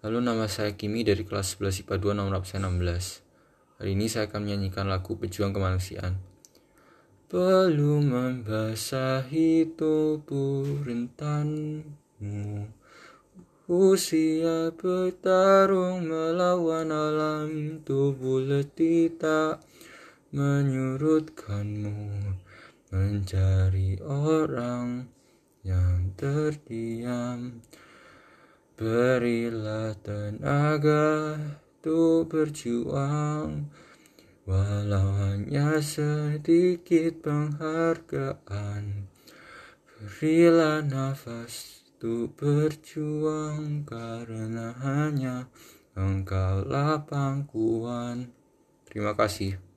Halo, nama saya Kimi dari kelas 11 IPA 2 nomor absen 16. Hari ini saya akan menyanyikan lagu Pejuang Kemanusiaan. Belum membasahi tubuh rentanmu Usia bertarung melawan alam Tubuh letih tak menyurutkanmu Mencari orang yang terdiam Berilah tenaga untuk berjuang Walau hanya sedikit penghargaan. Berilah nafas untuk berjuang Karena hanya engkaulah pangkuan. Terima kasih